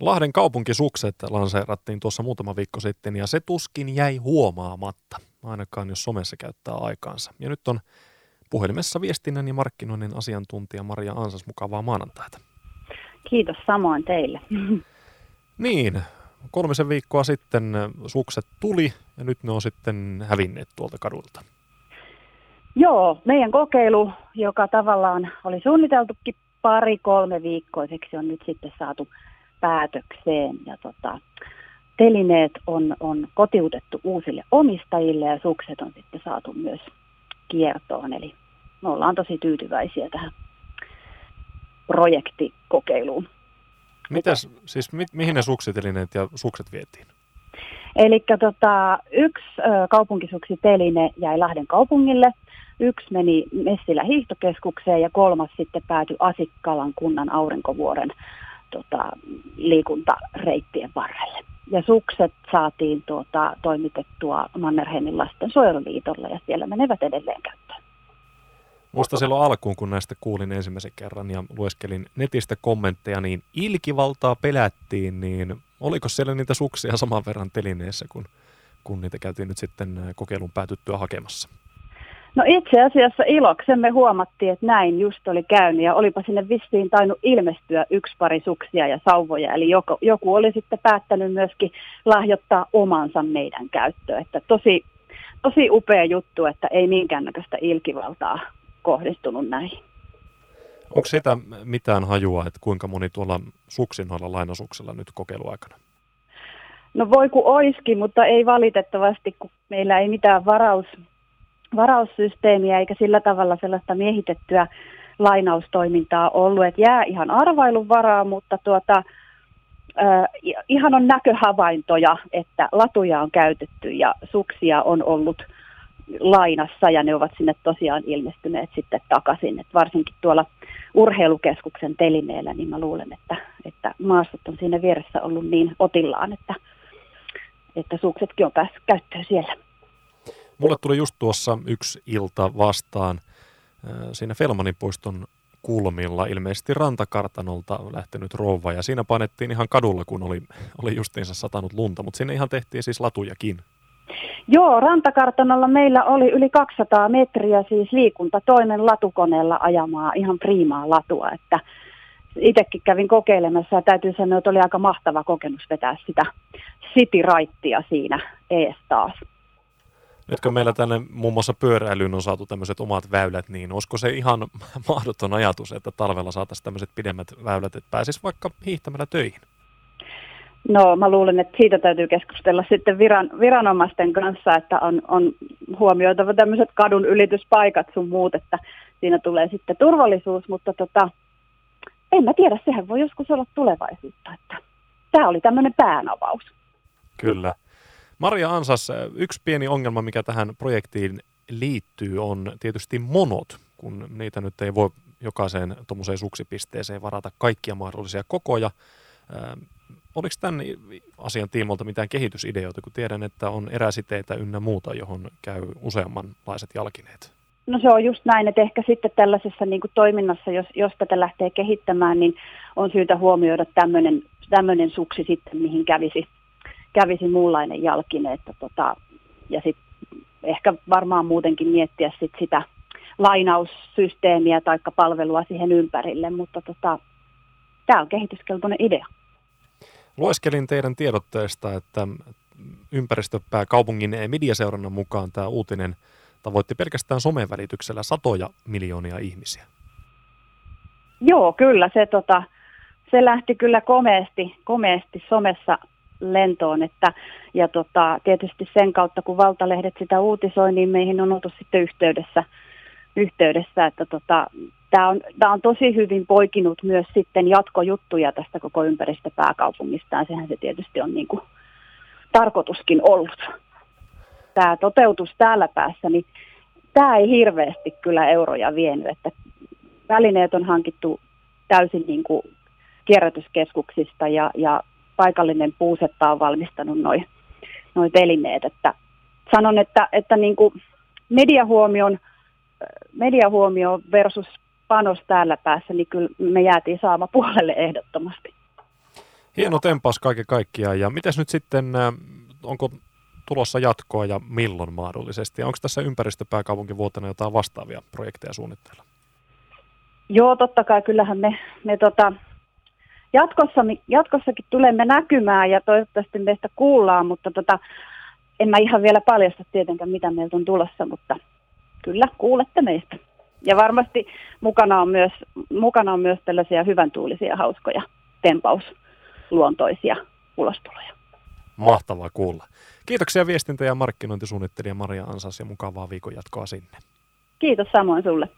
Lahden kaupunkisukset lanseerattiin tuossa muutama viikko sitten ja se tuskin jäi huomaamatta, ainakaan jos somessa käyttää aikaansa. Ja nyt on puhelimessa viestinnän ja markkinoinnin asiantuntija Maria Ansas, mukavaa maanantaita. Kiitos samoin teille. Niin, kolmisen viikkoa sitten sukset tuli ja nyt ne on sitten hävinneet tuolta kadulta. Joo, meidän kokeilu, joka tavallaan oli suunniteltukin pari-kolme viikkoiseksi, on nyt sitten saatu päätökseen. Ja tota, telineet on, on kotiutettu uusille omistajille ja sukset on sitten saatu myös kiertoon. Eli me ollaan tosi tyytyväisiä tähän projektikokeiluun. Mitäs, siis mi, mihin ne suksitelineet ja sukset vietiin? Eli tota, yksi ö, kaupunkisuksiteline jäi Lahden kaupungille, yksi meni Messilä hiihtokeskukseen ja kolmas sitten päätyi Asikkalan kunnan aurinkovuoren tota, liikuntareittien varrelle. Ja sukset saatiin tuota, toimitettua Mannerheimin lasten suojeluliitolle ja siellä menevät edelleen käyttöön. Muista silloin alkuun, kun näistä kuulin ensimmäisen kerran ja lueskelin netistä kommentteja, niin ilkivaltaa pelättiin, niin oliko siellä niitä suksia saman verran telineessä, kun, kun niitä käytiin nyt sitten kokeilun päätyttyä hakemassa? No itse asiassa iloksemme huomattiin, että näin just oli käynyt ja olipa sinne vissiin tainnut ilmestyä yksi pari suksia ja sauvoja. Eli joku, joku oli sitten päättänyt myöskin lahjoittaa omansa meidän käyttöön. Että tosi, tosi upea juttu, että ei minkäännäköistä ilkivaltaa kohdistunut näihin. Onko sitä mitään hajua, että kuinka moni tuolla suksinnoilla lainasuksella nyt kokeiluaikana? No voi kun oiskin, mutta ei valitettavasti, kun meillä ei mitään varaus, varaussysteemiä eikä sillä tavalla sellaista miehitettyä lainaustoimintaa ollut, että jää ihan arvailun varaa, mutta tuota, äh, ihan on näköhavaintoja, että latuja on käytetty ja suksia on ollut lainassa ja ne ovat sinne tosiaan ilmestyneet sitten takaisin. Et varsinkin tuolla urheilukeskuksen telineellä, niin mä luulen, että, että maastot on siinä vieressä ollut niin otillaan, että, että suksetkin on päässyt käyttöön siellä. Mulle tuli just tuossa yksi ilta vastaan siinä Felmanin puiston kulmilla, ilmeisesti rantakartanolta lähtenyt rouva, ja siinä painettiin ihan kadulla, kun oli, oli justiinsa satanut lunta, mutta sinne ihan tehtiin siis latujakin. Joo, rantakartanolla meillä oli yli 200 metriä siis liikunta toinen latukoneella ajamaa ihan priimaa latua, että itsekin kävin kokeilemassa ja täytyy sanoa, että oli aika mahtava kokemus vetää sitä city-raittia siinä ees taas. Nyt kun meillä tänne muun muassa pyöräilyyn on saatu tämmöiset omat väylät, niin olisiko se ihan mahdoton ajatus, että talvella saataisiin tämmöiset pidemmät väylät, että pääsisi vaikka hiihtämällä töihin? No mä luulen, että siitä täytyy keskustella sitten viran, viranomaisten kanssa, että on, on huomioitava tämmöiset kadun ylityspaikat sun muut, että siinä tulee sitten turvallisuus, mutta tota, en mä tiedä, sehän voi joskus olla tulevaisuutta, että tämä oli tämmöinen päänavaus. Kyllä. Maria Ansas, yksi pieni ongelma, mikä tähän projektiin liittyy, on tietysti monot, kun niitä nyt ei voi jokaiseen tuommoiseen suksipisteeseen varata kaikkia mahdollisia kokoja. Oliko tämän asian tiimolta mitään kehitysideoita, kun tiedän, että on eräsiteitä ynnä muuta, johon käy useammanlaiset jalkineet? No se on just näin, että ehkä sitten tällaisessa niin kuin toiminnassa, jos, jos tätä lähtee kehittämään, niin on syytä huomioida tämmöinen, tämmöinen suksi sitten, mihin kävisi, kävisi muunlainen jalkine. Että tota, ja sitten ehkä varmaan muutenkin miettiä sit sitä lainaussysteemiä tai palvelua siihen ympärille, mutta tota, tämä on kehityskelpoinen idea. Lueskelin teidän tiedotteesta, että ympäristöpääkaupungin mediaseurannan mukaan tämä uutinen tavoitti pelkästään somen välityksellä satoja miljoonia ihmisiä. Joo, kyllä. Se, tota, se lähti kyllä komeasti, komeasti somessa lentoon. Että, ja tota, tietysti sen kautta, kun valtalehdet sitä uutisoi, niin meihin on oltu sitten yhteydessä, yhteydessä että tota, tämä on, tämä on tosi hyvin poikinut myös sitten jatkojuttuja tästä koko ympäristöpääkaupungista, ja sehän se tietysti on niin kuin tarkoituskin ollut. Tämä toteutus täällä päässä, niin tämä ei hirveästi kyllä euroja vienyt, että välineet on hankittu täysin niin kuin kierrätyskeskuksista ja, ja paikallinen puusetta on valmistanut noin noi telineet, että sanon, että, että niin kuin mediahuomion, mediahuomio versus panos täällä päässä, niin kyllä me jäätiin saama puolelle ehdottomasti. Hieno tempaus kaiken kaikkiaan. Ja mitäs nyt sitten, onko tulossa jatkoa ja milloin mahdollisesti? Onko tässä ympäristöpääkaupunkivuotena jotain vastaavia projekteja suunnitteilla? Joo, totta kai. Kyllähän me, me tota, jatkossa, jatkossakin tulemme näkymään ja toivottavasti meistä kuullaan, mutta tota, en mä ihan vielä paljasta tietenkään, mitä meiltä on tulossa, mutta kyllä kuulette meistä. Ja varmasti mukana on myös, mukana on myös tällaisia hyvän tuulisia, hauskoja tempausluontoisia ulostuloja. Mahtavaa kuulla. Kiitoksia viestintä- ja markkinointisuunnittelija Maria Ansas ja mukavaa viikon jatkoa sinne. Kiitos samoin sulle.